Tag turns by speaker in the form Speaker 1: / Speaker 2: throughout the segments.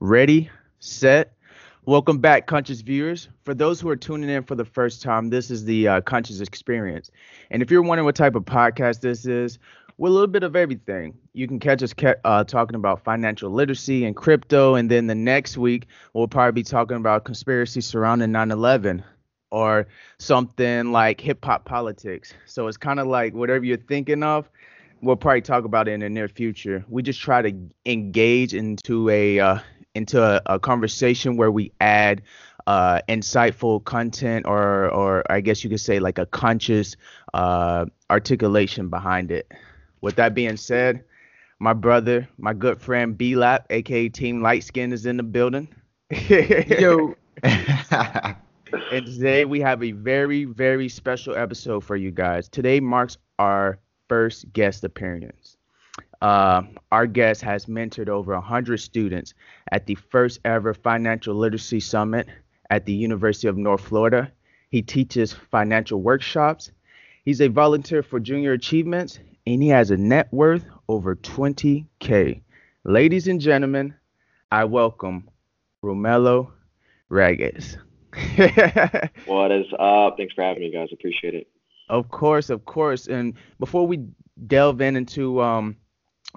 Speaker 1: Ready, set. Welcome back, conscious viewers. For those who are tuning in for the first time, this is the uh, conscious experience. And if you're wondering what type of podcast this is, we're a little bit of everything. You can catch us uh, talking about financial literacy and crypto, and then the next week we'll probably be talking about conspiracy surrounding 9/11 or something like hip hop politics. So it's kind of like whatever you're thinking of, we'll probably talk about it in the near future. We just try to engage into a uh, into a, a conversation where we add uh, insightful content or or I guess you could say like a conscious uh, articulation behind it. With that being said, my brother, my good friend B Lap, aka Team Light Skin, is in the building.
Speaker 2: Yo.
Speaker 1: and today we have a very, very special episode for you guys. Today marks our first guest appearance. Uh, our guest has mentored over 100 students at the first ever Financial Literacy Summit at the University of North Florida. He teaches financial workshops. He's a volunteer for Junior Achievements, and he has a net worth over 20K. Ladies and gentlemen, I welcome Romello Raguez.
Speaker 3: what is up? Thanks for having me, guys. Appreciate it.
Speaker 1: Of course, of course. And before we delve in into um,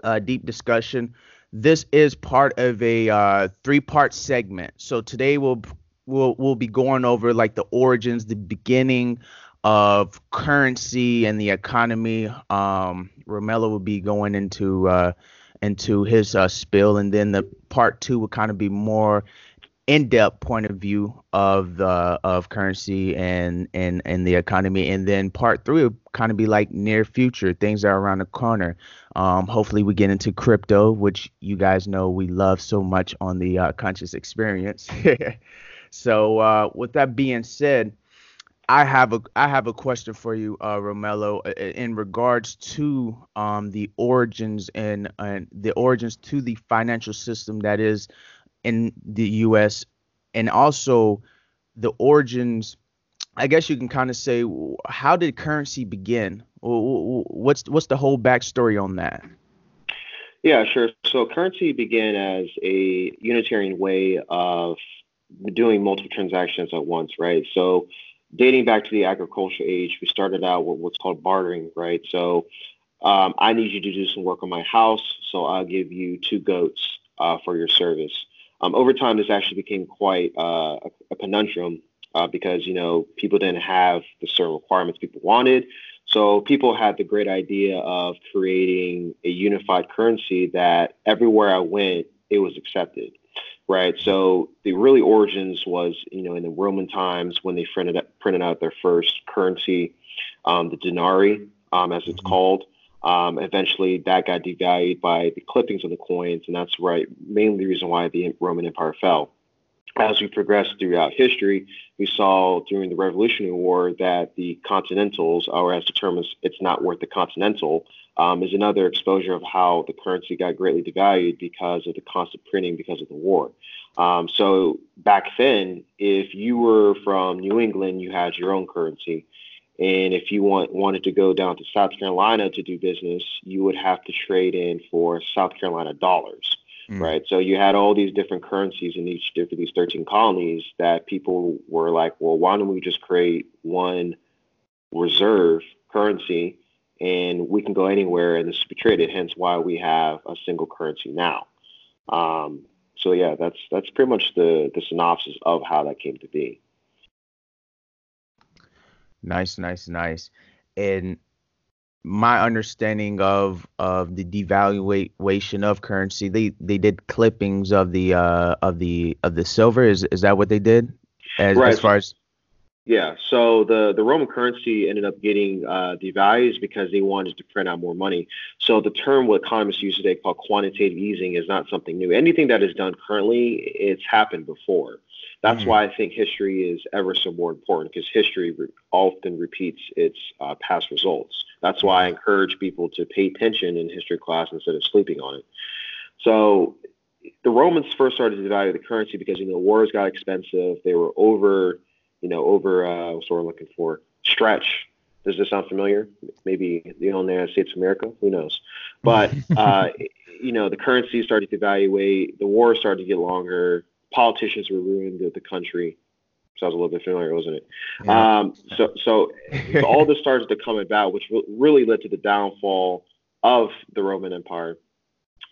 Speaker 1: a deep discussion, this is part of a uh, three-part segment. So today we'll we'll we'll be going over like the origins, the beginning of currency and the economy. Um, Romello will be going into uh, into his uh, spill, and then the part two will kind of be more in-depth point of view of the of currency and and and the economy and then part three will kind of be like near future things that are around the corner um hopefully we get into crypto which you guys know we love so much on the uh, conscious experience so uh with that being said I have a I have a question for you, uh, Romello, in regards to um, the origins and and the origins to the financial system that is in the U.S. and also the origins. I guess you can kind of say how did currency begin? What's what's the whole backstory on that?
Speaker 3: Yeah, sure. So currency began as a unitarian way of doing multiple transactions at once, right? So dating back to the agricultural age, we started out with what's called bartering, right? So um, I need you to do some work on my house, so I'll give you two goats uh, for your service. Um, over time, this actually became quite uh, a, a, conundrum uh, because you know people didn't have the certain requirements people wanted. So people had the great idea of creating a unified currency that everywhere I went, it was accepted, right? So the really origins was you know in the Roman times when they printed printed out their first currency, um, the denarii, um, as it's mm-hmm. called. Um, eventually, that got devalued by the clippings of the coins, and that's right, mainly the reason why the Roman Empire fell. As we progressed throughout history, we saw during the Revolutionary War that the Continentals, or as determined, it's not worth the Continental, um, is another exposure of how the currency got greatly devalued because of the constant printing because of the war. Um, so back then, if you were from New England, you had your own currency. And if you want wanted to go down to South Carolina to do business, you would have to trade in for South Carolina dollars, mm. right? So you had all these different currencies in each of these 13 colonies that people were like, well, why don't we just create one reserve currency and we can go anywhere and this will be traded, hence why we have a single currency now. Um, so yeah, that's that's pretty much the the synopsis of how that came to be.
Speaker 1: Nice, nice, nice. And my understanding of of the devaluation of currency, they they did clippings of the uh of the of the silver. Is is that what they did? As, right. as far as
Speaker 3: yeah, so the, the Roman currency ended up getting uh, devalued because they wanted to print out more money. So the term what economists use today called quantitative easing is not something new. Anything that is done currently, it's happened before. That's mm-hmm. why I think history is ever so more important because history re- often repeats its uh, past results. That's why I mm-hmm. encourage people to pay attention in history class instead of sleeping on it. So the Romans first started to devalue the currency because you know wars got expensive. They were over, you know, over uh, what's what I'm looking for, stretch. Does this sound familiar? Maybe the only United States of America. Who knows? But uh, you know, the currency started to devaluate. The war started to get longer. Politicians were ruining the, the country. Sounds a little bit familiar, wasn't it? Yeah. Um, so, so, so all this started to come about, which really led to the downfall of the Roman Empire.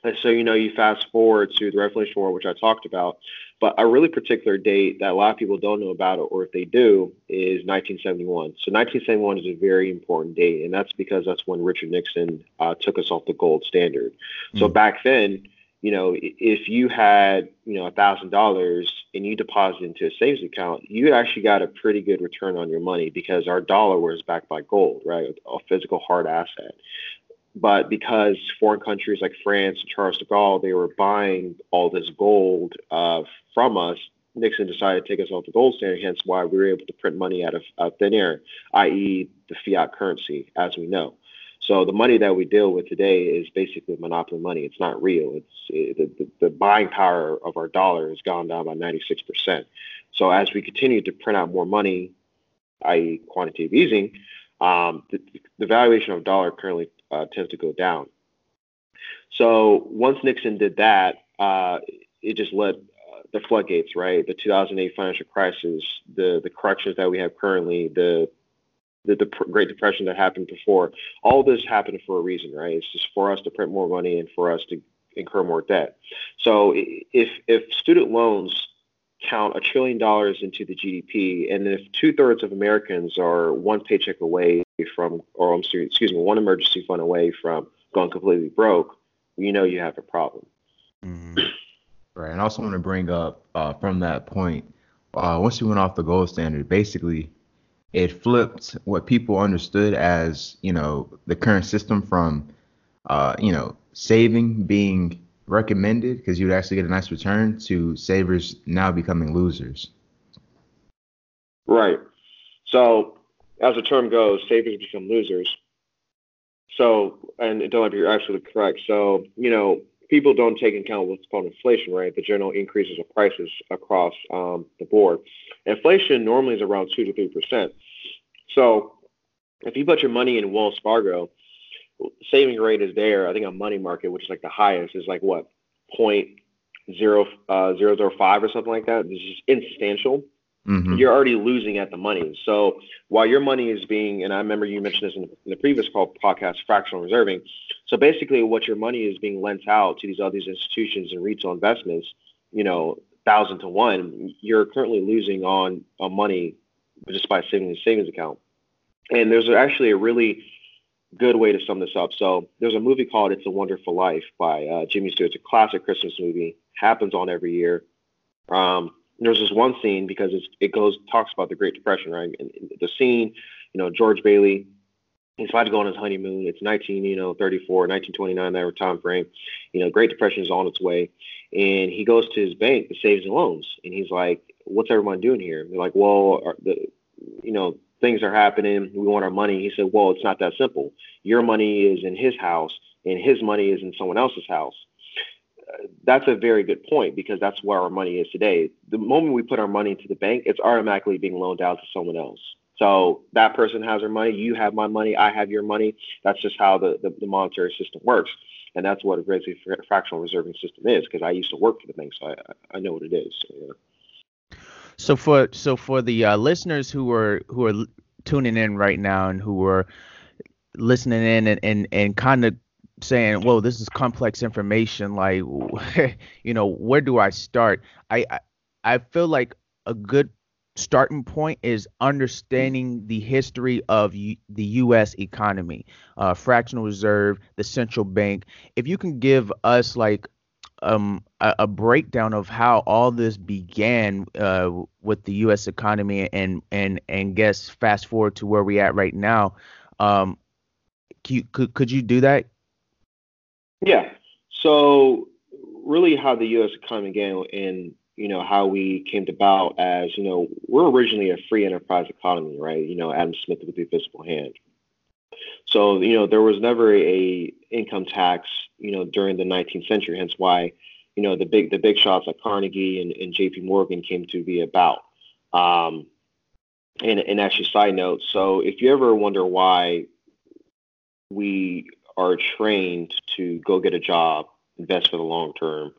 Speaker 3: And so, you know, you fast forward to the Revolutionary War, which I talked about, but a really particular date that a lot of people don't know about, or if they do, is 1971. So 1971 is a very important date, and that's because that's when Richard Nixon uh, took us off the gold standard. Mm. So back then, you know, if you had, you know, a thousand dollars and you deposit into a savings account, you actually got a pretty good return on your money because our dollar was backed by gold, right? A physical hard asset but because foreign countries like France and Charles de Gaulle, they were buying all this gold uh, from us, Nixon decided to take us off the gold standard, hence why we were able to print money out of, out of thin air, i.e., the fiat currency, as we know. So the money that we deal with today is basically monopoly money. It's not real. It's it, the, the buying power of our dollar has gone down by 96%. So as we continue to print out more money, i.e., quantitative easing, um, the, the valuation of dollar currently uh, tends to go down. So once Nixon did that, uh, it just led uh, the floodgates, right? The 2008 financial crisis, the the corrections that we have currently, the the, the Great Depression that happened before, all this happened for a reason, right? It's just for us to print more money and for us to incur more debt. So if if student loans count a trillion dollars into the GDP, and if two thirds of Americans are one paycheck away from, or excuse me, one emergency fund away from going completely broke, you know you have a problem.
Speaker 2: Mm-hmm. Right, and I also want to bring up uh, from that point, uh, once you went off the gold standard, basically it flipped what people understood as you know the current system from uh, you know saving being recommended because you'd actually get a nice return to savers now becoming losers.
Speaker 3: Right. So, as the term goes, savers become losers. So, and don't you're absolutely correct. So, you know, people don't take into account what's called inflation, right? The general increases of prices across um, the board. Inflation normally is around two to three percent. So, if you put your money in Wells Fargo, saving rate is there. I think on money market, which is like the highest, is like what point zero uh, zero zero five or something like that. This is insubstantial. Mm-hmm. You're already losing at the money. So while your money is being, and I remember you mentioned this in the, in the previous call podcast, fractional reserving. So basically, what your money is being lent out to these other institutions and retail investments, you know, thousand to one, you're currently losing on on money just by saving the savings account. And there's actually a really good way to sum this up. So there's a movie called It's a Wonderful Life by uh, Jimmy Stewart. It's a classic Christmas movie. Happens on every year. Um, there's this one scene because it goes talks about the Great Depression, right? And the scene, you know, George Bailey, he's about to go on his honeymoon. It's 19, you know, 34, 1929, that time frame. You know, Great Depression is on its way, and he goes to his bank, the savings and loans, and he's like, "What's everyone doing here?" they're like, "Well, the, you know, things are happening. We want our money. He said, well, it's not that simple. Your money is in his house and his money is in someone else's house. That's a very good point because that's where our money is today. The moment we put our money into the bank, it's automatically being loaned out to someone else. So that person has their money, you have my money, I have your money. That's just how the, the, the monetary system works. And that's what a basically fractional reserving system is because I used to work for the bank, so I, I know what it is. So, yeah.
Speaker 1: So for so for the uh, listeners who are who are tuning in right now and who are listening in and and, and kind of saying, "Whoa, this is complex information. Like, you know, where do I start?" I I, I feel like a good starting point is understanding the history of U- the U.S. economy, uh, fractional reserve, the central bank. If you can give us like um, a, a, breakdown of how all this began uh, with the U.S. economy, and and and guess fast forward to where we at right now. Um, could could you do that?
Speaker 3: Yeah. So really, how the U.S. economy began, and you know how we came to about as you know we're originally a free enterprise economy, right? You know Adam Smith with the invisible hand. So you know there was never a income tax you know, during the 19th century. Hence why, you know, the big the big shots like Carnegie and, and J.P. Morgan came to be about. Um, and, and actually, side note. So, if you ever wonder why we are trained to go get a job, invest for the long term,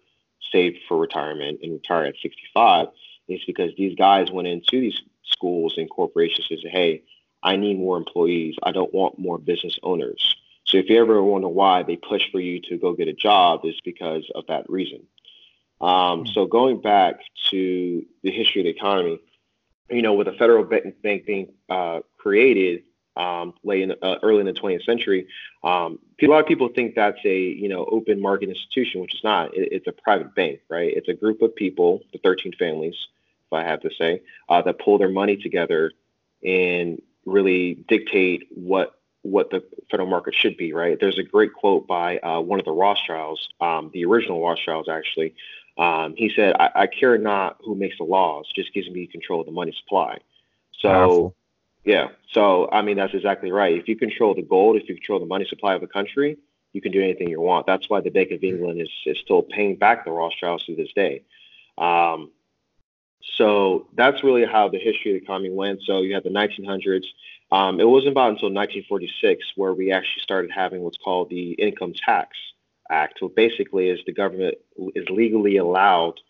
Speaker 3: save for retirement, and retire at 65, it's because these guys went into these schools and corporations and said, "Hey, I need more employees. I don't want more business owners." So if you ever wonder why they push for you to go get a job, it's because of that reason. Um, so going back to the history of the economy, you know, with the federal bank being uh, created um, late in uh, early in the 20th century, um, a lot of people think that's a you know open market institution, which is not. It, it's a private bank, right? It's a group of people, the 13 families, if I have to say, uh, that pull their money together and really dictate what what the federal market should be, right? There's a great quote by uh, one of the Rothschilds, um, the original Rothschilds, actually. Um, he said, I, I, care not who makes the laws, just gives me control of the money supply. So, Powerful. Yeah. So, I mean, that's exactly right. If you control the gold, if you control the money supply of a country, you can do anything you want. That's why the Bank of England is, is still paying back the Rothschilds to this day. Um, so that's really how the history of the economy went. So you had the 1900s. Um, it wasn't about until 1946 where we actually started having what's called the Income Tax Act, which basically is the government is legally allowed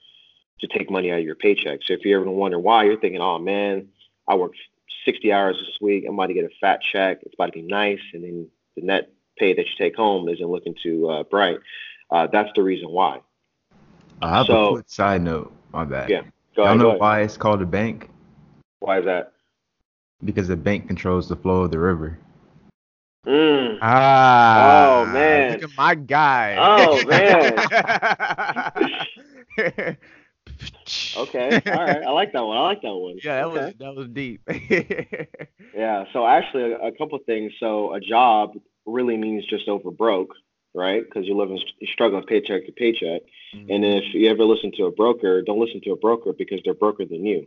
Speaker 3: to take money out of your paycheck. So if you ever wonder why, you're thinking, oh man, I worked 60 hours this week. I'm about to get a fat check. It's about to be nice. And then the net pay that you take home isn't looking too uh, bright. Uh, that's the reason why.
Speaker 2: I have so, a quick side note on that.
Speaker 3: Yeah.
Speaker 2: Go Y'all ahead, know why it's called a bank?
Speaker 3: Why is that?
Speaker 2: Because the bank controls the flow of the river.
Speaker 3: Mm.
Speaker 1: Ah.
Speaker 3: Oh man.
Speaker 1: Look at my guy.
Speaker 3: Oh man. okay. All right. I like that one. I like that one.
Speaker 1: Yeah, that
Speaker 3: okay.
Speaker 1: was that was deep.
Speaker 3: yeah. So actually, a, a couple things. So a job really means just over broke, right? Because you're living, struggling paycheck to paycheck. Mm-hmm. And if you ever listen to a broker, don't listen to a broker because they're broker than you.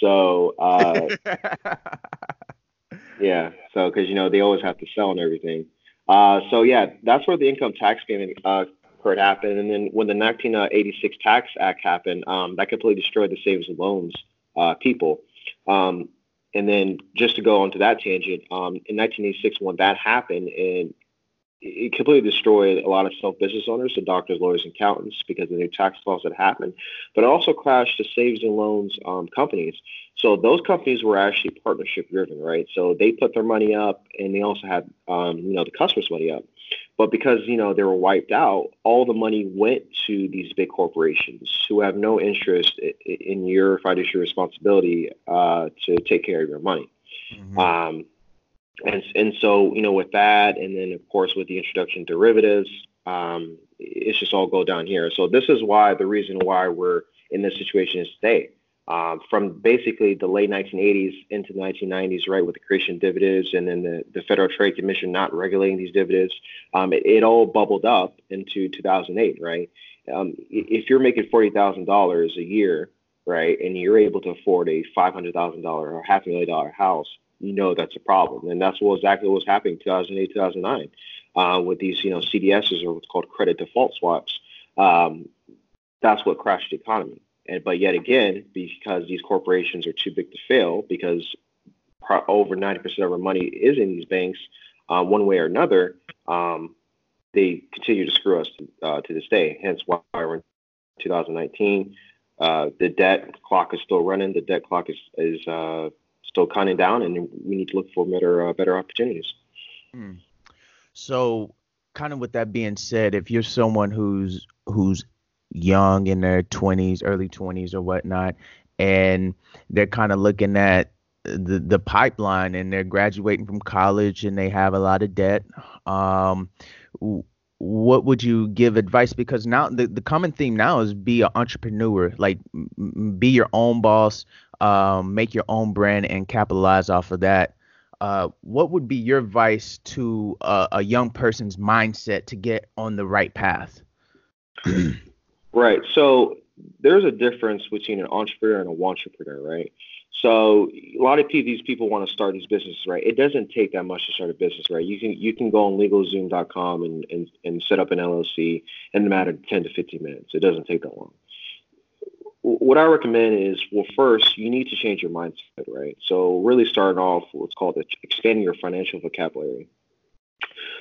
Speaker 3: So, uh, yeah. So, because you know they always have to sell and everything. Uh, so yeah, that's where the income tax payment uh, could happen. And then when the 1986 Tax Act happened, um, that completely destroyed the savings and loans uh, people. Um, and then just to go on to that tangent, um, in 1986, when that happened, and it completely destroyed a lot of small business owners, the doctors, lawyers, and accountants because of the new tax laws that happened. But it also crashed the savings and loans um, companies. So those companies were actually partnership driven, right? So they put their money up, and they also had, um, you know, the customers' money up. But because you know they were wiped out, all the money went to these big corporations who have no interest in your fiduciary responsibility uh, to take care of your money. Mm-hmm. Um, and and so you know with that, and then of course with the introduction of derivatives, um, it's just all go down here. So this is why the reason why we're in this situation is today. Um, from basically the late 1980s into the 1990s, right, with the creation of derivatives and then the, the Federal Trade Commission not regulating these derivatives, um, it, it, all bubbled up into 2008, right? Um, if you're making $40,000 a year, right, and you're able to afford a $500,000 or half a million dollar house, you know that's a problem. And that's what exactly what was happening 2008, 2009 uh, with these, you know, CDSs or what's called credit default swaps. Um, that's what crashed the economy. And but yet again, because these corporations are too big to fail, because pro- over 90% of our money is in these banks, uh, one way or another, um, they continue to screw us to, uh, to this day. Hence why we're in 2019. Uh, the debt clock is still running. The debt clock is is uh, still counting down, and we need to look for better uh, better opportunities.
Speaker 1: Hmm. So, kind of with that being said, if you're someone who's who's young in their 20s, early 20s, or whatnot, and they're kind of looking at the the pipeline and they're graduating from college and they have a lot of debt um what would you give advice because now the, the common theme now is be an entrepreneur like be your own boss um, make your own brand and capitalize off of that uh, what would be your advice to a, a young person's mindset to get on the right path
Speaker 3: right so there's a difference between an entrepreneur and a entrepreneur right so a lot of these people want to start these businesses, right? It doesn't take that much to start a business, right? You can you can go on LegalZoom.com and and, and set up an LLC in a matter of 10 to 15 minutes. It doesn't take that long. What I recommend is, well, first you need to change your mindset, right? So really starting off what's called expanding your financial vocabulary.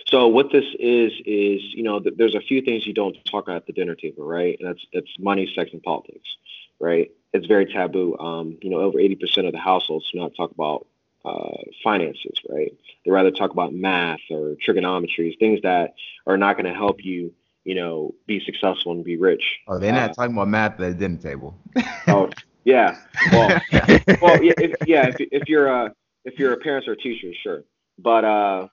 Speaker 3: So what this is is, you know, th- there's a few things you don't talk about at the dinner table, right? And that's it's money, sex, and politics, right? It's very taboo. Um, you know, over 80% of the households do not talk about uh, finances, right? They rather talk about math or trigonometry, things that are not going to help you, you know, be successful and be rich.
Speaker 2: Oh, they're not uh, talking about math at the dinner table.
Speaker 3: oh, yeah. Well, well, yeah, if, yeah. If, if you're a if you're a parent or a teacher, sure. But uh,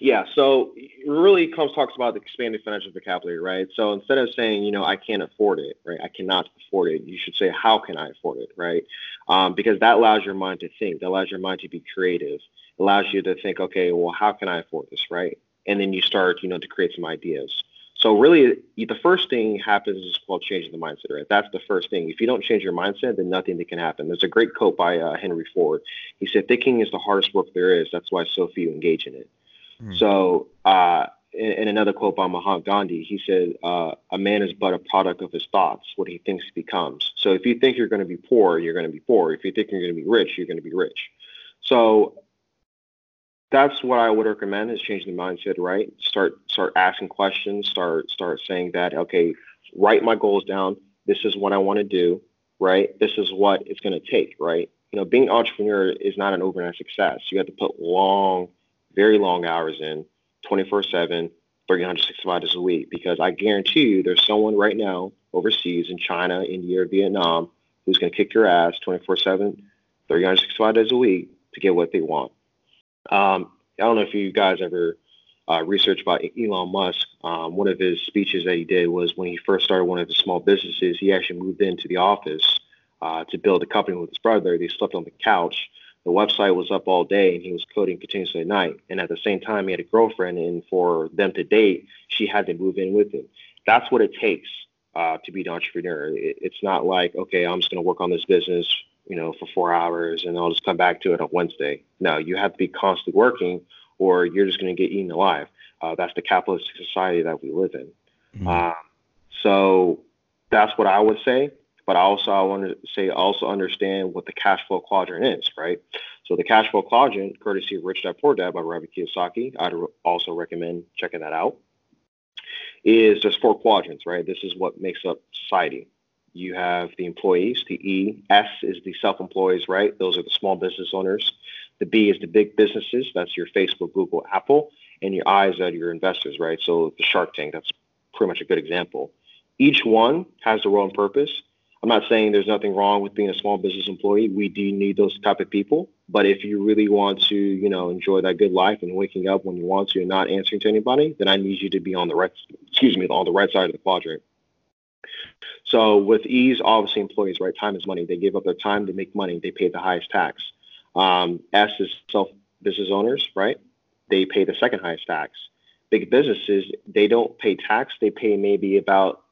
Speaker 3: yeah, so really comes talks about the expanded financial vocabulary, right? So instead of saying, you know, I can't afford it, right? I cannot afford it. You should say, how can I afford it, right? Um, because that allows your mind to think. That allows your mind to be creative. It allows you to think, okay, well, how can I afford this, right? And then you start, you know, to create some ideas. So really, the first thing happens is called changing the mindset, right? That's the first thing. If you don't change your mindset, then nothing that can happen. There's a great quote by uh, Henry Ford. He said, "Thinking is the hardest work there is. That's why so few engage in it." Hmm. So, uh, in, in, another quote by Mahatma Gandhi, he said, uh, "A man is but a product of his thoughts. What he thinks he becomes." So, if you think you're going to be poor, you're going to be poor. If you think you're going to be rich, you're going to be rich. So, that's what I would recommend: is changing the mindset. Right? Start start asking questions. Start start saying that. Okay, write my goals down. This is what I want to do. Right? This is what it's going to take. Right? You know, being an entrepreneur is not an overnight success. You have to put long very long hours in 24 7, 365 days a week. Because I guarantee you, there's someone right now overseas in China, India, or Vietnam who's going to kick your ass 24 7, 365 days a week to get what they want. Um, I don't know if you guys ever uh, researched about Elon Musk. Um, one of his speeches that he did was when he first started one of his small businesses, he actually moved into the office uh, to build a company with his brother. They slept on the couch the website was up all day and he was coding continuously at night. And at the same time, he had a girlfriend, and for them to date, she had to move in with him. That's what it takes uh, to be an entrepreneur. It, it's not like, okay, I'm just going to work on this business, you know, for four hours and I'll just come back to it on Wednesday. No, you have to be constantly working, or you're just going to get eaten alive. Uh, that's the capitalist society that we live in. Mm-hmm. Um, so that's what I would say but also I want to say also understand what the cash flow quadrant is, right? So the cash flow quadrant, courtesy of Rich Dad Poor Dad by Robert Kiyosaki, I'd also recommend checking that out. Is there's four quadrants, right? This is what makes up society. You have the employees, the E. S is the self-employees, right? Those are the small business owners. The B is the big businesses. That's your Facebook, Google, Apple, and your I's are your investors, right? So the Shark Tank, that's pretty much a good example. Each one has their own purpose I'm not saying there's nothing wrong with being a small business employee. We do need those type of people. But if you really want to, you know, enjoy that good life and waking up when you want to and not answering to anybody, then I need you to be on the right, excuse me, on the right side of the quadrant. So with ease, obviously employees, right? Time is money. They give up their time to make money. They pay the highest tax. Um, S is self business owners, right? They pay the second highest tax. Big businesses, they don't pay tax. They pay maybe about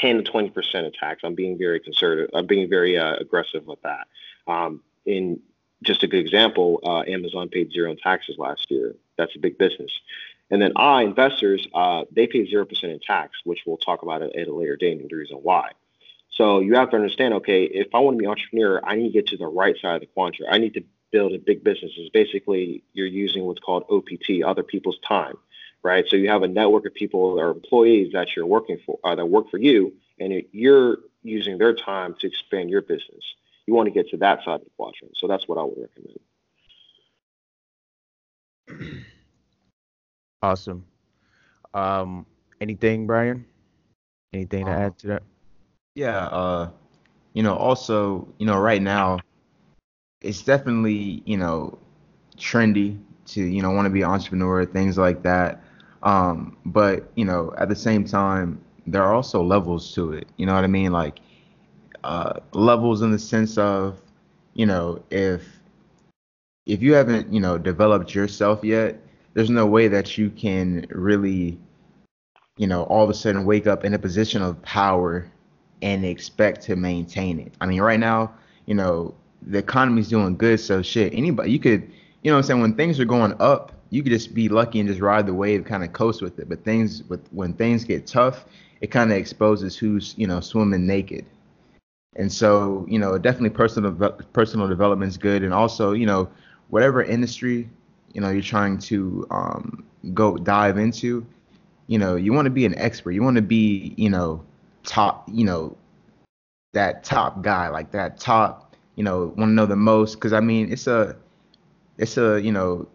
Speaker 3: 10 to 20 percent of tax. I'm being very conservative. I'm being very uh, aggressive with that. Um, in just a good example, uh, Amazon paid zero in taxes last year. That's a big business. And then I, investors, uh, they pay zero percent in tax, which we'll talk about at, a later date and the reason why. So you have to understand, okay, if I want to be an entrepreneur, I need to get to the right side of the quadrant. I need to build a big business. Is basically you're using what's called OPT, other people's time right? So you have a network of people or employees that you're working for, uh, that work for you, and you're using their time to expand your business. You want to get to that side of the quadrant. So that's what I would
Speaker 1: recommend. Awesome. Um, anything, Brian? Anything to uh, add to that?
Speaker 2: Yeah. Uh, you know, also, you know, right now, it's definitely, you know, trendy to, you know, want to be an entrepreneur, things like that. Um, but you know, at the same time, there are also levels to it. You know what I mean? Like uh, levels in the sense of, you know, if if you haven't, you know, developed yourself yet, there's no way that you can really, you know, all of a sudden wake up in a position of power and expect to maintain it. I mean, right now, you know, the economy's doing good, so shit. Anybody, you could, you know, I'm saying when things are going up, you could just be lucky and just ride the wave, kind of coast with it. But things with when things get tough, it kind of exposes who's you know swimming naked. And so you know definitely personal personal development is good, and also you know whatever industry you know you're trying to um, go dive into, you know you want to be an expert. You want to be you know top you know that top guy like that top you know want to know the most because I mean it's a it's a you know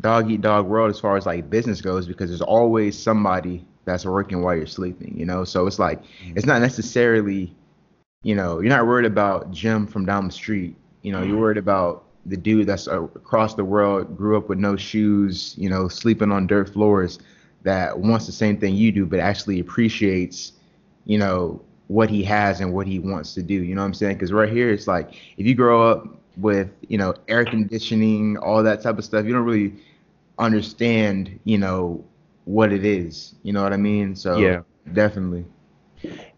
Speaker 2: dog eat dog world as far as like business goes because there's always somebody that's working while you're sleeping, you know. So it's like mm-hmm. it's not necessarily, you know, you're not worried about Jim from down the street. You know, mm-hmm. you're worried about the dude that's across the world, grew up with no shoes, you know, sleeping on dirt floors, that wants the same thing you do, but actually appreciates, you know, what he has and what he wants to do. You know what I'm saying? Because right here, it's like if you grow up with you know air conditioning, all that type of stuff. You don't really understand, you know, what it is. You know what I mean? So yeah, definitely.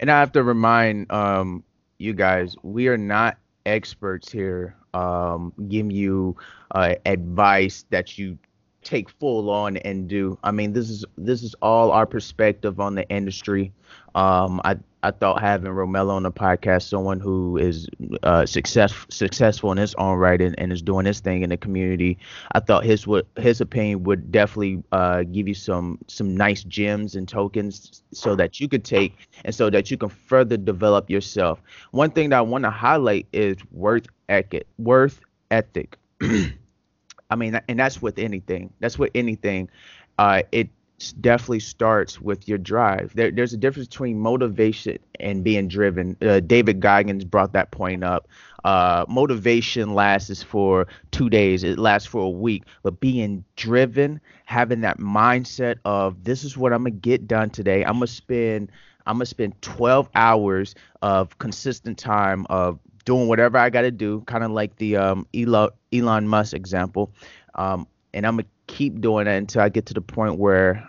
Speaker 1: And I have to remind um, you guys, we are not experts here. Um, you uh, advice that you take full on and do. I mean, this is this is all our perspective on the industry. Um, I I thought having Romello on the podcast, someone who is uh, success successful in his own right and, and, is doing his thing in the community, I thought his would his opinion would definitely uh, give you some some nice gems and tokens so that you could take and so that you can further develop yourself. One thing that I want to highlight is worth ethic. Worth ethic. I mean, and that's with anything. That's with anything. Uh, it definitely starts with your drive. There, there's a difference between motivation and being driven. Uh, David Goggins brought that point up. Uh, motivation lasts for two days, it lasts for a week, but being driven, having that mindset of this is what I'm gonna get done today. I'm gonna spend I'm gonna spend 12 hours of consistent time of doing whatever I got to do, kind of like the um, Elon, Elon Musk example. Um, and I'm gonna keep doing that until I get to the point where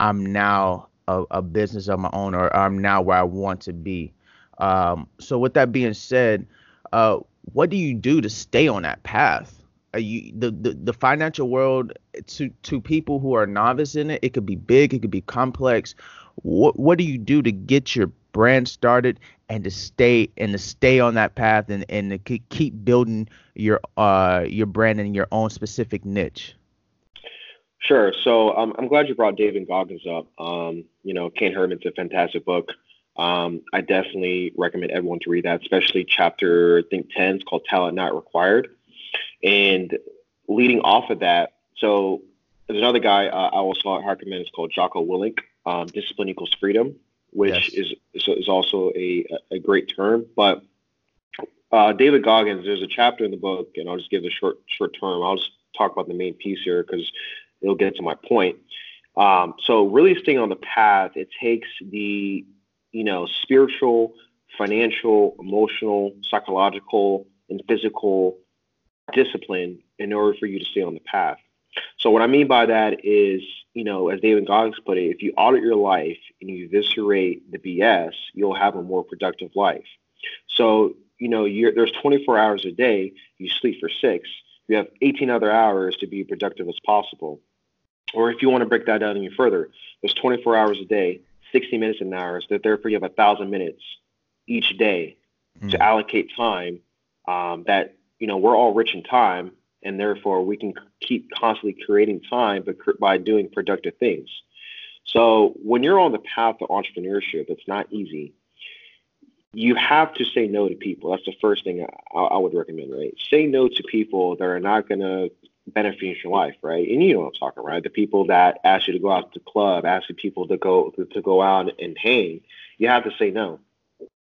Speaker 1: I'm now a, a business of my own, or I'm now where I want to be. Um, so with that being said, uh, what do you do to stay on that path? You the, the the financial world to to people who are novice in it? It could be big, it could be complex. What what do you do to get your brand started and to stay and to stay on that path and and to keep building your uh your brand in your own specific niche?
Speaker 3: Sure. So um, I'm glad you brought David Goggins up. Um, you know, Can't Hurt Me's a fantastic book. Um, I definitely recommend everyone to read that, especially chapter I think 10 is called Talent Not Required. And leading off of that, so there's another guy uh, I also recommend. It's called Jocko Willink. Um, Discipline equals freedom which yes. is, is also a, a great term. But uh, David Goggins, there's a chapter in the book, and I'll just give the short short term. I'll just talk about the main piece here because it'll get to my point. Um, so really staying on the path, it takes the you know spiritual, financial, emotional, psychological, and physical discipline in order for you to stay on the path. So what I mean by that is, you know, as David Goggins put it, if you audit your life and you eviscerate the BS, you'll have a more productive life. So, you know, there's 24 hours a day. You sleep for six. You have 18 other hours to be productive as possible. Or if you want to break that down any further, there's 24 hours a day, 60 minutes an hour. So therefore, you have a thousand minutes each day mm. to allocate time. Um, that you know, we're all rich in time, and therefore we can keep constantly creating time but by doing productive things. So when you're on the path to entrepreneurship it's not easy. You have to say no to people. That's the first thing I, I would recommend right? Say no to people that are not going to benefit your life right? And you know what i'm talking right? The people that ask you to go out to the club ask you people to go to go out and hang you have to say no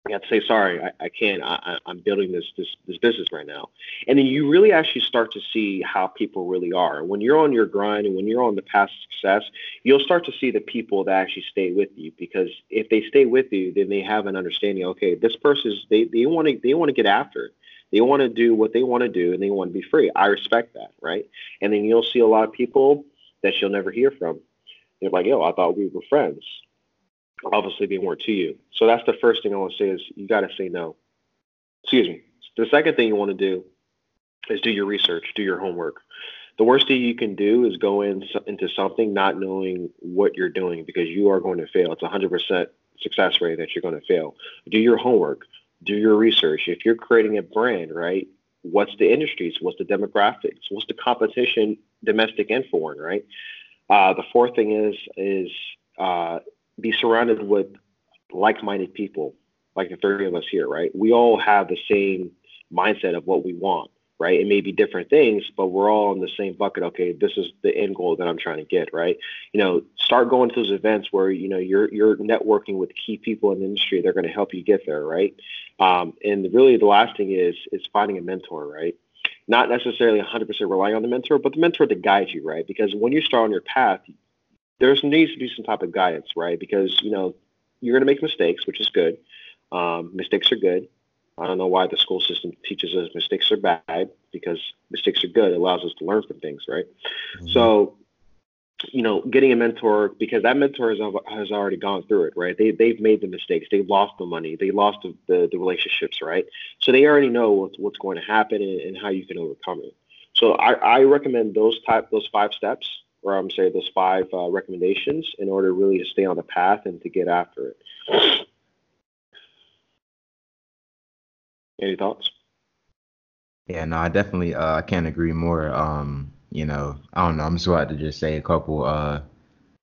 Speaker 3: you have to say sorry i, I can't I, i'm building this, this this business right now. And then you really actually start to see how people really are. When you're on your grind and when you're on the path of success you'll start to see the people that actually stay with you. Because if they stay with you then they have an understanding okay this person's they, they want to they want to get after it. They want to do what they want to do and they want to be free. I respect that right? And then you'll see a lot of people that you'll never hear from. They're like yo i thought we were friends obviously they weren't to you. So that's the first thing I want to say is you got to say no. Excuse me. The second thing you want to do is do your research, do your homework. the worst thing you can do is go in into something not knowing what you're doing because you are going to fail. It's hundred percent success rate that you're going to fail. Do your homework, do your research. If you're creating a brand, right? What's the industries? What's the demographics? What's the competition, domestic and foreign, right? Uh, the fourth thing is is uh, be surrounded with like-minded people, like the three of us here, right? We all have the same mindset of what we want right? It may be different things, but we're all in the same bucket. Okay, this is the end goal that I'm trying to get, right? You know, start going to those events where you know you're you're networking with key people in the industry. They're going to help you get there, right? Um, and really, the last thing is is finding a mentor, right? Not necessarily 100% relying on the mentor, but the mentor to guide you, right? Because when you start on your path, there needs to be some type of guidance, right? Because you know you're going to make mistakes, which is good. Um, mistakes are good I don't know why the school system teaches us mistakes are bad because mistakes are good. It allows us to learn from things, right? Mm-hmm. So, you know, getting a mentor because that mentor has, has already gone through it, right? They they've made the mistakes, they lost the money, they lost the, the, the relationships, right? So they already know what's what's going to happen and, and how you can overcome it. So I, I recommend those type those five steps, or I'm saying those five uh, recommendations, in order really to stay on the path and to get after it. Any thoughts?
Speaker 2: Yeah, no, I definitely uh, I can't agree more. Um, you know, I don't know. I'm just about to just say a couple, uh,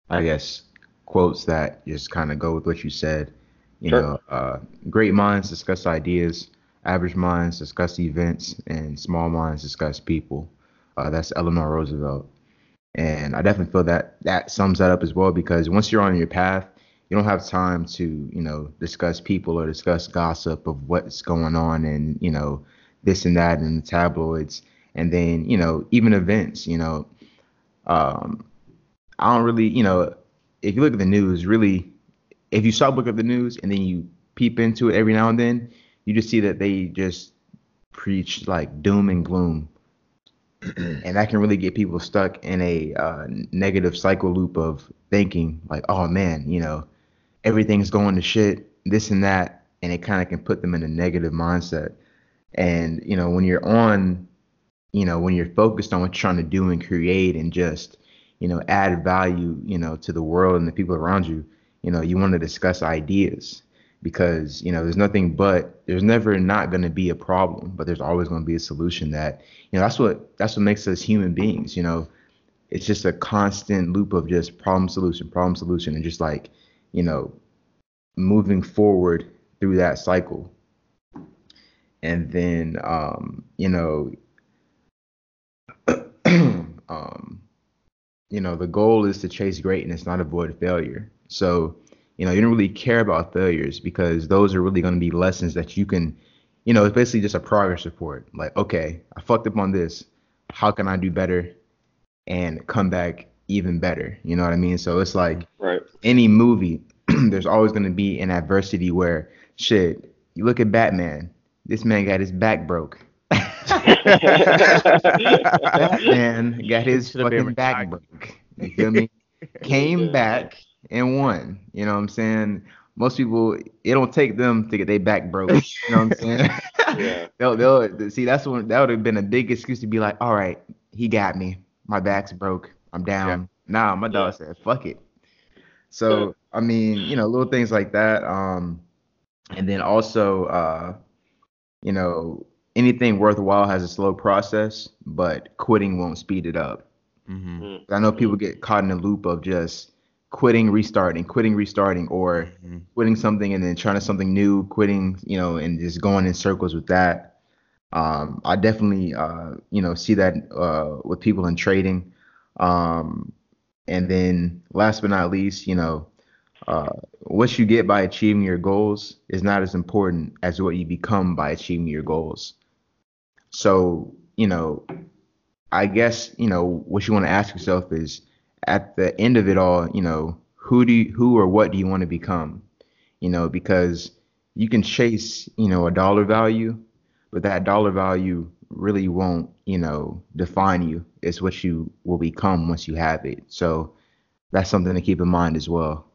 Speaker 2: I guess, quotes that just kind of go with what you said. You sure. know, uh, great minds discuss ideas, average minds discuss events, and small minds discuss people. Uh, that's Eleanor Roosevelt. And I definitely feel that that sums that up as well because once you're on your path, you don't have time to you know discuss people or discuss gossip of what's going on and you know this and that in the tabloids. And then you know even events you know um i don't really you know if you look at the news really if you stop looking at the news and then you peep into it every now and then you just see that they just preach like doom and gloom and that can really get people stuck in a uh, negative cycle loop of thinking like oh man you know everything's going to shit, this and that, and it kind of can put them in a negative mindset. And you know, when you're on, you know, when you're focused on what you're trying to do and create and just, you know, add value, you know, to the world and the people around you, you know, you want to discuss ideas because you know there's nothing but there's never not going to be a problem but there's always going to be a solution that you know that's what that's what makes us human beings you know it's just a constant loop of just problem solution problem solution and just like you know, moving forward through that cycle. And then, um, you know, um, you know, the goal is to chase greatness, not avoid failure. So, you know, you don't really care about failures because those are really going to be lessons that you can, you know, it's basically just a progress report. Like, okay, I fucked up on this. How can I do better and come back even better? You know what I mean? So it's like
Speaker 3: right.
Speaker 2: any movie, there's always going to be an adversity where shit. You look at Batman. This man got his back broke. Batman got his fucking back broke. You feel me? Came back and one. You know what I'm saying? Most people, it don't take them to get their back broke. You know what I'm saying? yeah. they'll, they'll see. That's when that would have been a big excuse to be like, all right, he got me. My back's broke. I'm down. Yeah. Nah, my dog yeah. said, fuck it. So I mean, you know, little things like that. Um, and then also, uh, you know, anything worthwhile has a slow process, but quitting won't speed it up. Mm-hmm. mm-hmm. I know people get caught in a loop of just quitting, restarting, quitting, restarting, or mm-hmm. quitting something and then trying to something new, quitting, you know, and just going in circles with that. Um, I definitely, uh, you know, see that uh, with people in trading. Um, and then last but not least, you know, uh, what you get by achieving your goals is not as important as what you become by achieving your goals. So, you know, I guess, you know, what you want to ask yourself is at the end of it all, you know, who do you, who or what do you want to become? You know, because you can chase, you know, a dollar value, but that dollar value really won't, you know, define you. It's what you will become once you have it. So that's something to keep in mind as well.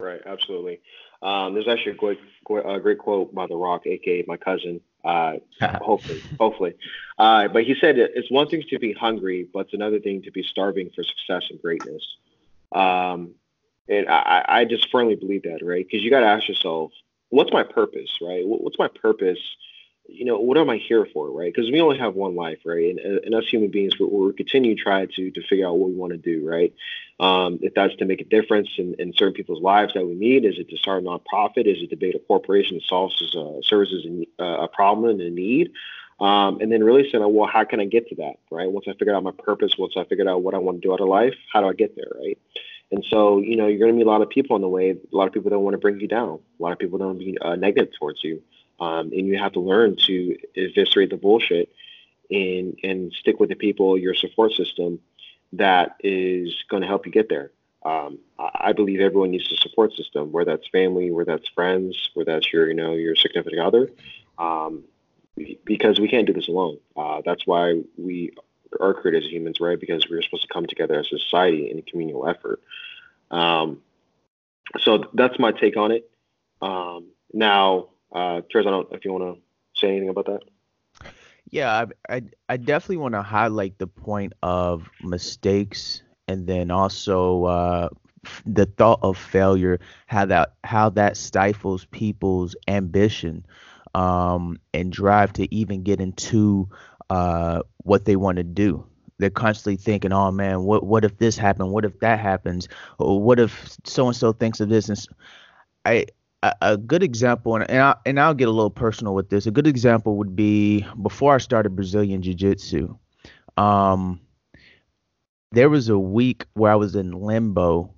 Speaker 3: Right, absolutely. Um, there's actually a great, great, uh, great quote by The Rock, aka my cousin. Uh, hopefully, hopefully. Uh, but he said it's one thing to be hungry, but it's another thing to be starving for success and greatness. Um, and I, I just firmly believe that, right? Because you got to ask yourself, what's my purpose, right? What's my purpose? You know, what am I here for, right? Because we only have one life, right? And, and us human beings, we we continue to try to to figure out what we want to do, right? Um, if that's to make a difference in, in certain people's lives that we need, is it to start a nonprofit? Is it to build a corporation that solves uh, services uh, a problem and a need? Um, and then really saying, well, how can I get to that, right? Once I figured out my purpose, once I figured out what I want to do out of life, how do I get there, right? And so, you know, you're going to meet a lot of people on the way. A lot of people don't want to bring you down. A lot of people don't be uh, negative towards you. Um, and you have to learn to eviscerate the bullshit and and stick with the people, your support system, that is going to help you get there. Um, I believe everyone needs a support system, where that's family, where that's friends, where that's your, you know, your significant other, um, because we can't do this alone. Uh, that's why we are created as humans, right? Because we're supposed to come together as a society in a communal effort. Um, so that's my take on it. Um, now, uh, Trez, if you want to say anything about that.
Speaker 1: Yeah, I, I, I definitely want to highlight the point of mistakes and then also uh, the thought of failure, how that how that stifles people's ambition um, and drive to even get into uh, what they want to do. They're constantly thinking, "Oh man, what what if this happened? What if that happens? Or what if so and so thinks of this?" And I a, good example, and and, I, and I'll get a little personal with this. A good example would be before I started Brazilian Jiu Jitsu. Um, there was a week where I was in limbo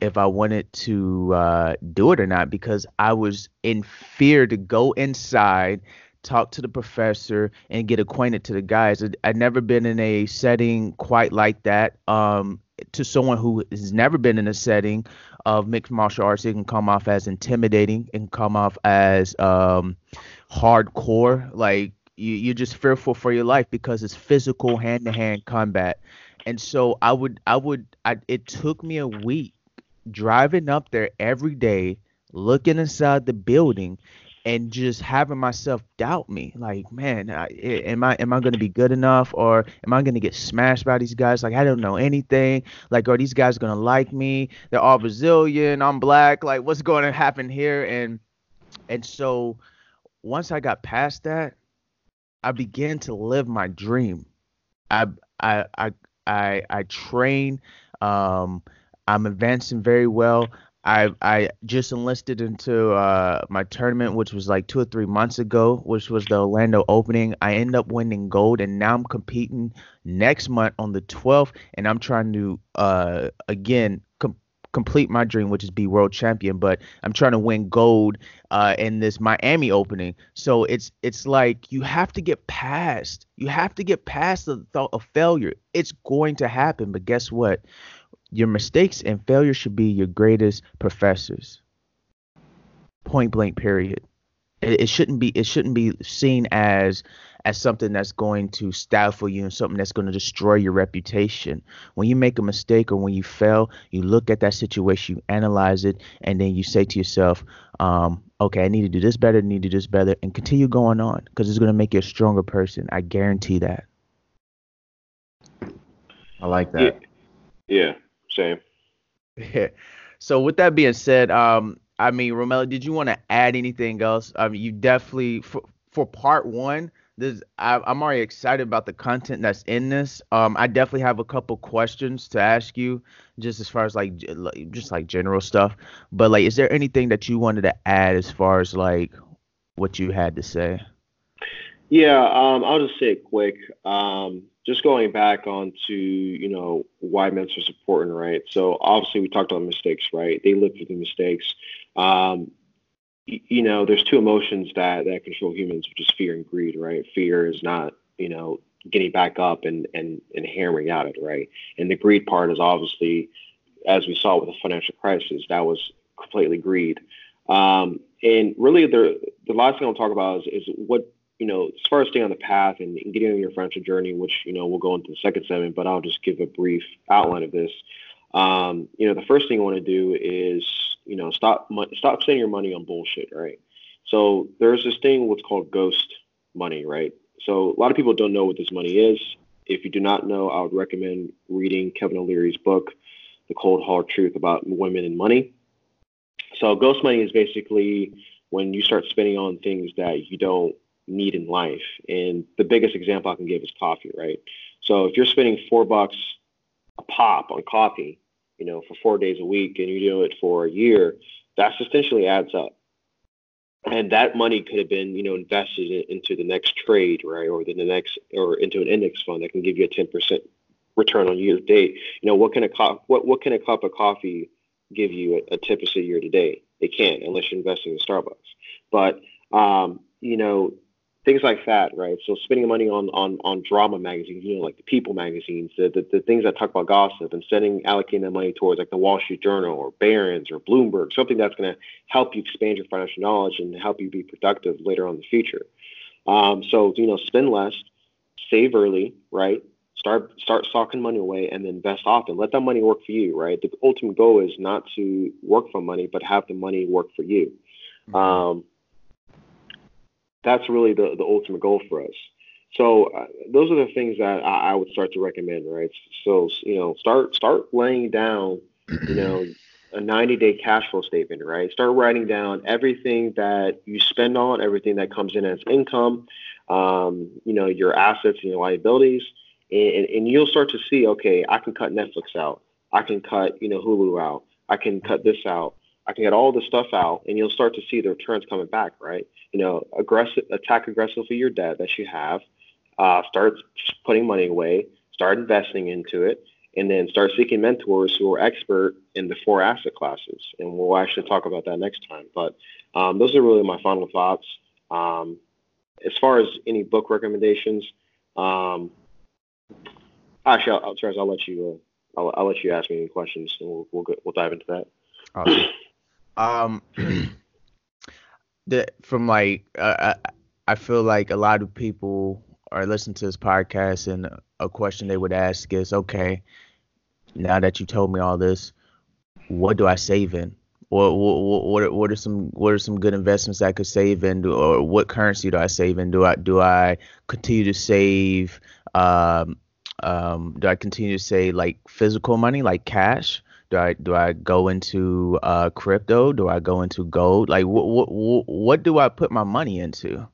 Speaker 1: if I wanted to uh, do it or not because I was in fear to go inside talk to the professor and get acquainted to the guys. I'd never been in a setting quite like that. Um, to someone who has never been in a setting of mixed martial arts, it can come off as intimidating and come off as um, hardcore. Like you, you're just fearful for your life because it's physical hand-to-hand combat. And so I would, I would, I, it took me a week driving up there every day, looking inside the building and just having myself doubt me like man I, am i am i going to be good enough? Or am i going to get smashed by these guys? Like i don't know anything. Like are these guys going to like me? They're all brazilian. I'm black. Like what's going to happen here? And and so once i got past that i began to live my dream. I i i i, I train um i'm advancing very well I I just enlisted into uh, my tournament, which was like two or three months ago, which was the Orlando opening. I end up winning gold, and now I'm competing next month on the 12th, and I'm trying to uh, again com- complete my dream, which is be world champion. But I'm trying to win gold uh, in this Miami opening. So it's it's like you have to get past, you have to get past the thought of failure. It's going to happen, but guess what? Your mistakes and failures should be your greatest professors. Point blank. Period. It, it shouldn't be. It shouldn't be seen as as something that's going to stifle you and something that's going to destroy your reputation. When you make a mistake or when you fail, you look at that situation, you analyze it, and then you say to yourself, um, okay, I need to do this better, I need to do this better, and continue going on because it's going to make you a stronger person. I guarantee that.
Speaker 2: I like that.
Speaker 3: Yeah. yeah. Same.
Speaker 1: Yeah. So with that being said, um, I mean, Romello, did you want to add anything else? I mean, you definitely for, for part one. This I, am already excited about the content that's in this. Um, I definitely have a couple questions to ask you, just as far as like just like general stuff. But like, is there anything that you wanted to add as far as like what you had to say?
Speaker 3: Yeah, um, I'll just say it quick. Um, just going back on to you know why mentors are important, right? So obviously we talked about mistakes, right? They live through the mistakes. Um, you know, there's two emotions that that control humans, which is fear and greed, right? Fear is not you know getting back up and and and hammering at it, right? And the greed part is obviously, as we saw with the financial crisis, that was completely greed. Um, and really, the the last thing I'll talk about is, is what you know, as far as staying on the path and, and, getting on your financial journey, which, you know, we'll go into the second segment, but I'll just give a brief outline of this. Um, you know, the first thing you want to do is, you know, stop stop spending your money on bullshit, right? So there's this thing what's called ghost money, right? So a lot of people don't know what this money is. If you do not know, I would recommend reading Kevin O'Leary's book, The Cold Hard Truth About Women and Money. So ghost money is basically when you start spending on things that you don't need in life. And the biggest example I can give is coffee, right? So if you're spending four bucks a pop on coffee, you know, for four days a week and you do it for a year, that essentially adds up. And that money could have been, you know, invested in, into the next trade, right, or the next, or into an index fund that can give you a 10% return on year to date. You know, what can a co- what what can a cup of coffee give you a, a 10% year to date? It can't unless you're investing in Starbucks. But um, you know, things like that, right? So spending money on on on drama magazines, you know, like the People magazines, the, the, the things that talk about gossip, and sending allocating that money towards like the Wall Street Journal or Barron's or Bloomberg, something that's going to help you expand your financial knowledge and help you be productive later on in the future. Um, so you know, spend less, save early, right? Start start socking money away and then invest often. Let that money work for you, right? The ultimate goal is not to work for money, but have the money work for you. Mm-hmm. Um, that's really the, the ultimate goal for us. So uh, those are the things that I, I, would start to recommend, right? So you know, start start laying down, you know, a 90 day cash flow statement, right? Start writing down everything that you spend on, everything that comes in as income, um, you know, your assets and your liabilities, and, and you'll start to see, okay, I can cut Netflix out, I can cut, you know, Hulu out, I can cut this out, I can get all this stuff out, and you'll start to see the returns coming back, right? You know, aggressive, attack aggressively your debt that you have, uh, start putting money away, start investing into it, and then start seeking mentors who are expert in the four asset classes. And we'll actually talk about that next time. But um, those are really my final thoughts. Um, as far as any book recommendations, um, actually, I'll, I'll, I'll let you. Uh, I'll, I'll, let you ask me any questions, and we'll we'll, we'll dive into that.
Speaker 1: Awesome. Um, the from like uh, I, feel like a lot of people are listening to this podcast, and a question they would ask is, okay, now that you told me all this, what do I save in? What what what are, what are some what are some good investments I could save in, or what currency do I save in? Do I do I continue to save? Um, um, do I continue to save like physical money, like cash? Do I do I go into uh, crypto? Do I go into gold? Like what what what do I put my money into?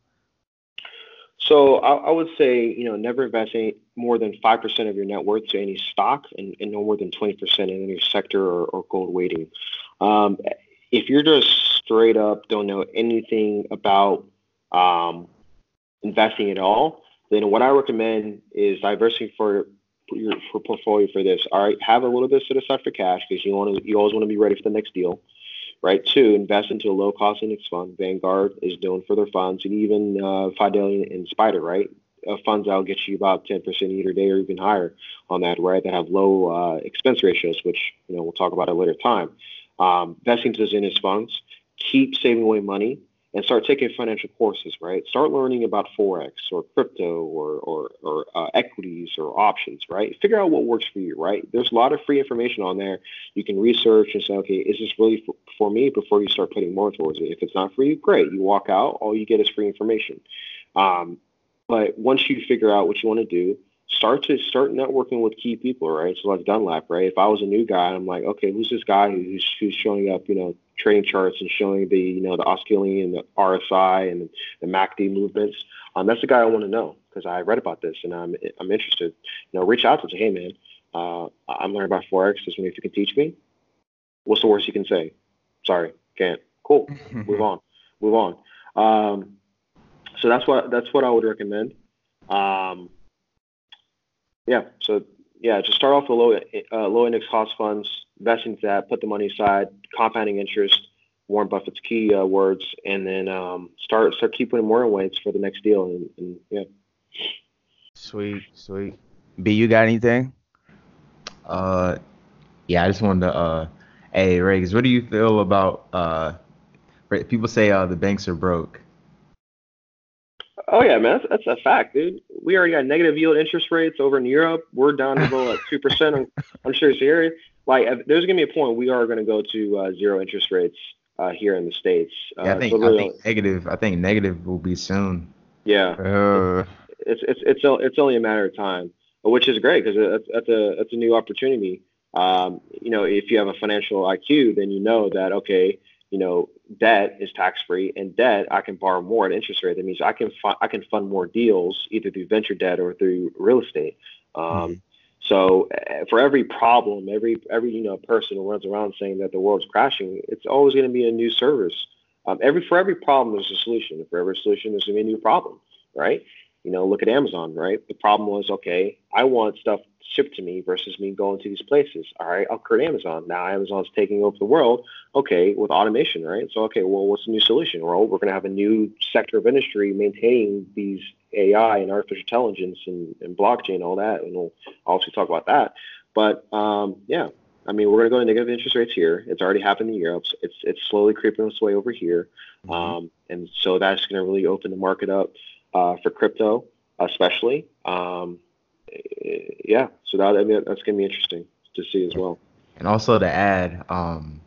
Speaker 3: So I, I would say you know never invest any more than five percent of your net worth to any stock, and, and no more than twenty percent in any sector or, or gold weighting. Um, if you're just straight up don't know anything about um, investing at all, then what I recommend is diversifying for your for portfolio for this. All right, have a little bit set aside for cash because you want to you always want to be ready for the next deal. Right. Two, invest into a low cost index fund. Vanguard is doing for their funds, and even uh, Fidelity and SPDR. Right. Uh, funds that'll get you about 10% either day or even higher on that, right? That have low uh, expense ratios, which you know we'll talk about at a later time. Um, investing into those index funds, keep saving away money, and start taking financial courses, right? Start learning about forex or crypto or or, or uh, equities or options, right? Figure out what works for you, right? There's a lot of free information on there. You can research and say, okay, is this really for, for me? Before you start putting more towards it. If it's not for you, great. You walk out. All you get is free information. Um, but once you figure out what you want to do, start to start networking with key people, right? So like Dunlap, right? If I was a new guy, I'm like, okay, who's this guy who's who's showing up, you know, trading charts and showing the you know the Australian and the RSI and the MACD movements. Um, that's the guy I want to know because I read about this and I'm I'm interested. You know, reach out to say, hey man, uh, I'm learning about forex. Just if you can teach me. What's the worst you can say? Sorry, can't. Cool. Move on. Move on. Um, so that's what that's what I would recommend. Um, yeah. So yeah, just start off with low uh, low index cost funds invest into that, put the money aside, compounding interest, Warren Buffett's key uh, words, and then um, start start keeping more weights for the next deal. And, and, yeah.
Speaker 1: Sweet, sweet. B, you got anything?
Speaker 2: Uh, yeah, I just wanted to. Uh, hey, Riggs, what do you feel about uh, people say uh the banks are broke?
Speaker 3: Oh yeah, man, that's, that's a fact, dude. We already got negative yield interest rates over in Europe. We're down to about two percent. I'm, I'm sure it's here like there's gonna be a point we are gonna go to uh, zero interest rates uh, here in the states.
Speaker 2: yeah, I uh, think, I think negative. I think negative will be soon.
Speaker 3: Yeah. Uh. It's it's it's it's only a matter of time, which is great because that's, that's a that's a new opportunity. Um, you know, if you have a financial IQ, then you know that okay, you know, debt is tax free, and debt I can borrow more at interest rate. That means I can fu- I can fund more deals either through venture debt or through real estate. Um, mm-hmm. So uh, for every problem, every every you know person who runs around saying that the world's crashing, it's always going to be a new service. Um, every for every problem, there's a solution. For every solution, there's going to be a new problem, right? You know, look at Amazon, right? The problem was, okay, I want stuff shipped to me versus me going to these places. All right, I'll create Amazon. Now Amazon's taking over the world. Okay, with automation, right? So, okay, well, what's the new solution? Well, we're going to have a new sector of industry maintaining these AI and artificial intelligence and, and blockchain, all that, and we'll obviously talk about that. But um, yeah, I mean, we're going to go to negative interest rates here. It's already happened in Europe. So it's it's slowly creeping its way over here, mm-hmm. um, and so that's going to really open the market up uh, for crypto, especially. Um, yeah, so that I mean, that's going to be interesting to see as well.
Speaker 2: And also to add, um,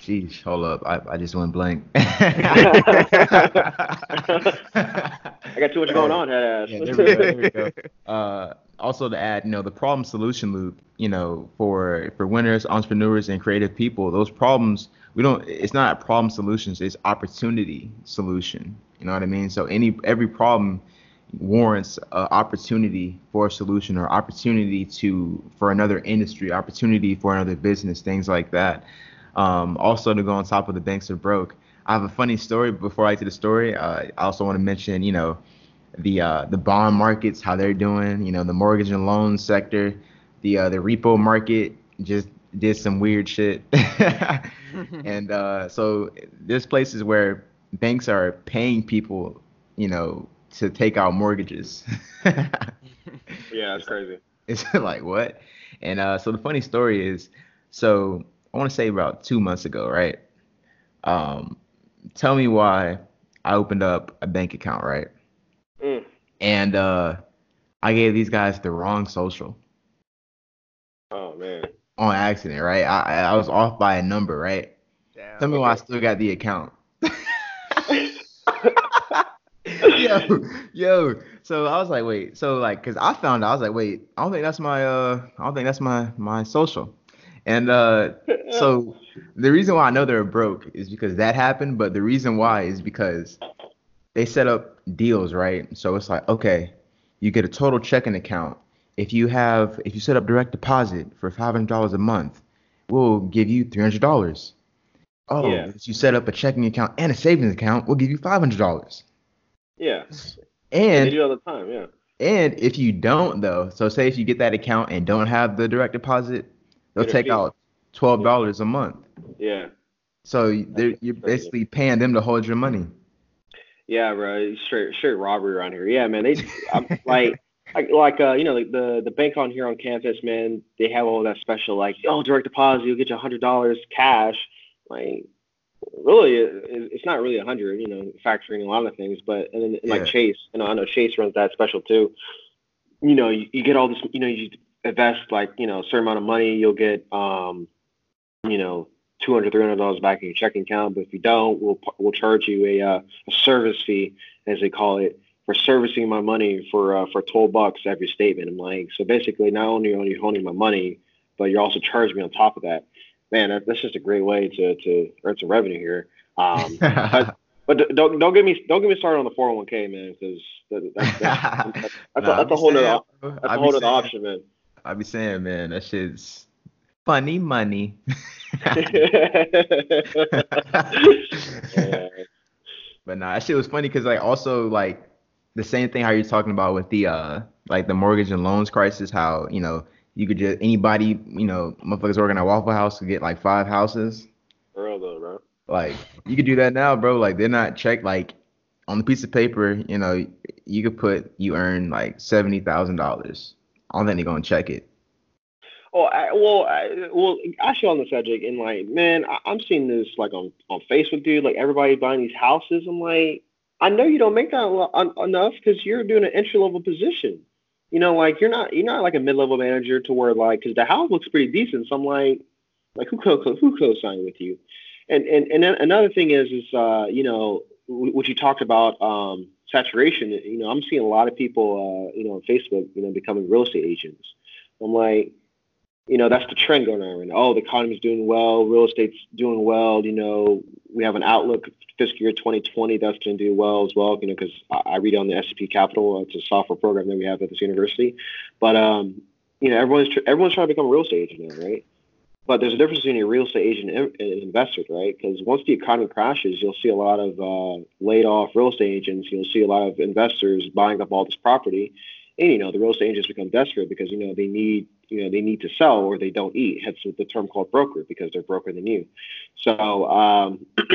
Speaker 2: Jeez, hold up. I, I just went blank. I
Speaker 3: got too much going on,
Speaker 2: Yeah, there we go. There we go. Uh, also to add, you know, the problem solution loop, you know, for for winners, entrepreneurs, and creative people, those problems we don't. It's not problem solutions. It's opportunity solution. You know what I mean? So any every problem warrants an opportunity for a solution or opportunity to for another industry, opportunity for another business, things like that. Um, also to go on top of the banks are broke. I have a funny story before I get to the story. Uh, I also want to mention, you know, the uh, the bond markets, how they're doing. You know, the mortgage and loan sector, the uh, the repo market just did some weird shit. and uh, so there's places where banks are paying people, you know, to take out mortgages.
Speaker 3: yeah, it's crazy.
Speaker 2: It's like what? And uh, so the funny story is, so I want to say about two months ago, right? Um, tell me why I opened up a bank account, right? Mm. And uh, I gave these guys the wrong social.
Speaker 3: Oh man.
Speaker 2: On accident, right? I I was off by a number, right? Damn, tell me okay. why I still got the account. yo, yo. So I was like, wait. So like, cause I found out, I was like, wait. I don't think that's my uh. I don't think that's my my social. And uh, so the reason why I know they're broke is because that happened, but the reason why is because they set up deals, right? So it's like, okay, you get a total checking account. If you have, if you set up direct deposit for five hundred dollars a month, we'll give you three hundred dollars. Oh, yeah. if you set up a checking account and a savings account, we'll give you five hundred dollars.
Speaker 3: Yeah.
Speaker 2: And
Speaker 3: they do all the time, yeah.
Speaker 2: And if you don't though, so say if you get that account and don't have the direct deposit, they'll take out twelve dollars yeah. a month.
Speaker 3: Yeah.
Speaker 2: So you're basically paying them to hold your money.
Speaker 3: Yeah, bro. Straight straight robbery around here. Yeah, man. They I'm, like like like uh you know like the the bank on here on campus, man. They have all that special like oh direct deposit, you'll get you a hundred dollars cash. Like really, it's not really a hundred. You know, factoring a lot of things, but and then yeah. like Chase, you know, I know Chase runs that special too. You know, you, you get all this. You know, you invest like you know a certain amount of money, you'll get um, you know, two hundred, three hundred dollars back in your checking account. But if you don't, we'll we'll charge you a uh, a service fee, as they call it, for servicing my money for uh, for twelve bucks every statement. I'm like, so basically, not only are you holding my money, but you're also charging me on top of that. Man, that, that's just a great way to to earn some revenue here. Um, but, but don't don't get me don't get me started on the 401k, man, because that, that, that's, that's, that's, a, that's a whole other that's a whole other option, man.
Speaker 2: I be saying, man, that shit's funny money. But nah, that shit was funny because like also like the same thing how you're talking about with the uh like the mortgage and loans crisis, how you know you could just anybody you know motherfuckers working at Waffle House could get like five houses.
Speaker 3: For real though, bro.
Speaker 2: Like you could do that now, bro. Like they're not checked like on the piece of paper. You know you could put you earn like seventy thousand dollars I don't think they're gonna check it.
Speaker 3: Oh, I, well, I, well, actually on the subject, and like, man, I, am seeing this like on on Facebook, dude. Like everybody buying these houses. I'm like, I know you don't make that enough because you're doing an entry level position. You know, like you're not you're not like a mid level manager to where like because the house looks pretty decent. So I'm like, like who co who co signed with you? And and and then another thing is is uh you know what you talked about um, saturation. You know, I'm seeing a lot of people, uh, you know, on Facebook, you know, becoming real estate agents. I'm like, you know, that's the trend going on right. Oh, the economy's doing well, real estate's doing well. You know, we have an outlook fiscal year 2020 that's going to do well as well. You know, because I, I read on the S&P Capital. It's a software program that we have at this university. But um, you know, everyone's tr- everyone's trying to become a real estate agent right? But there's a difference between a real estate agent and, and investors, right? Because once the economy crashes, you'll see a lot of uh, laid off real estate agents. You'll see a lot of investors buying up all this property, and you know, the real estate agents become desperate because you know they need you know they need to sell or they don't eat. Hence the term called broker because they're broker than you. So um,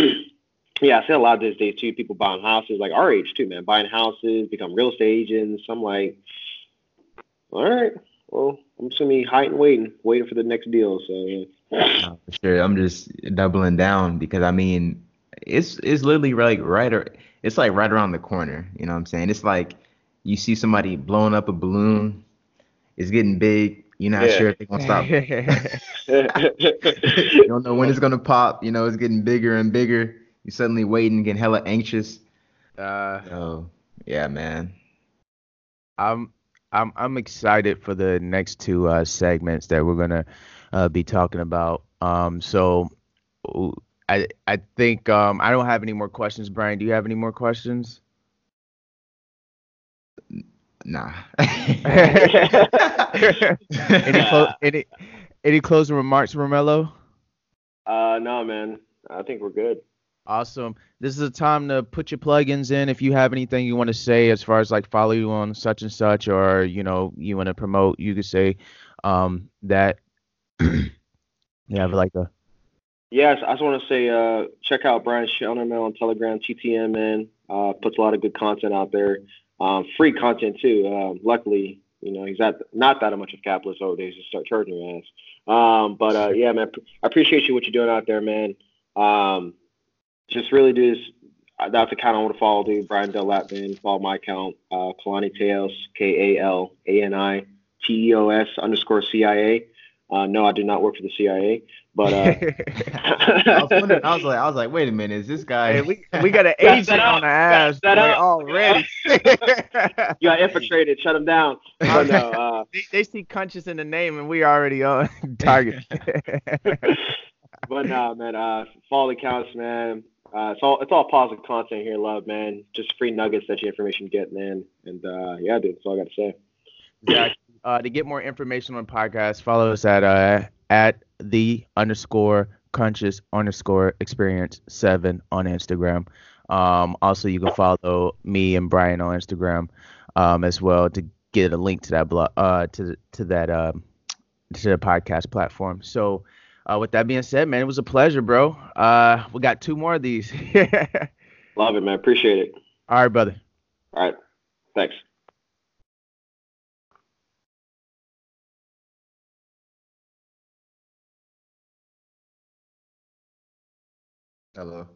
Speaker 3: yeah, I see a lot of these days too. People buying houses like our age too, man, buying houses, become real estate agents. I'm like, all right, well, I'm just gonna be hiding, waiting, waiting for the next deal. So yeah.
Speaker 2: For sure, I'm just doubling down because I mean, it's it's literally like right or it's like right around the corner. You know what I'm saying? It's like you see somebody blowing up a balloon, it's getting big. You're not
Speaker 3: Yeah.
Speaker 2: sure if they're gonna stop. you don't know when it's gonna pop. You know, it's getting bigger and bigger. You're suddenly waiting, getting hella anxious.
Speaker 1: Uh,
Speaker 2: So yeah, man.
Speaker 1: I'm I'm I'm excited for the next two uh, segments that we're gonna uh, be talking about. Um, so I I think um, I don't have any more questions. Brian, do you have any more questions?
Speaker 2: Nah.
Speaker 1: any clo- any any closing remarks, Romello?
Speaker 3: uh, no, man, I think we're good.
Speaker 1: Awesome. This is a time to put your plugins in. If you have anything you want to say as far as like follow you on such and such, or you know you want to promote, you could say um, that. you have like a
Speaker 3: Yes, I just want to say, uh, check out Brian Shelnerman on Telegram, TTM, man. Uh, puts a lot of good content out there. Um, free content too. Um, luckily, you know, he's at not that much of a capitalist nowadays to start charging your ass. Um, but uh, yeah, man, I appreciate you what you're doing out there, man. Um, just really do this. uh, That's the account I want to follow, dude. Brian Del. Follow my account, uh, Kalani Teos, K A L A N I T E O S underscore CIA. Uh, no, I do not work for the CIA, but uh,
Speaker 2: I was wondering. I was like, I was like, wait a minute, is this guy?
Speaker 1: Hey, we we got an agent on the ass
Speaker 3: Got set up.
Speaker 1: already.
Speaker 3: you got infiltrated. Shut them down. But no, uh,
Speaker 1: they, they see conscious in the name and we already on target.
Speaker 3: but no, man. Uh, follow the accounts, man. Uh, it's all it's all positive content here, love, man. Just free nuggets that your information get, man. And uh, yeah, dude, that's all I got to say.
Speaker 1: Exactly. Uh, to get more information on podcasts, follow us at uh at the underscore conscious underscore experience seven on Instagram. Um, also you can follow me and Brian on Instagram um, as well to get a link to that blog uh to to that um to the podcast platform. So uh, with that being said, man, it was a pleasure, bro. Uh, we got two more of these.
Speaker 3: Love it, man. Appreciate it.
Speaker 1: All right, brother.
Speaker 3: All right, thanks.
Speaker 2: Hello.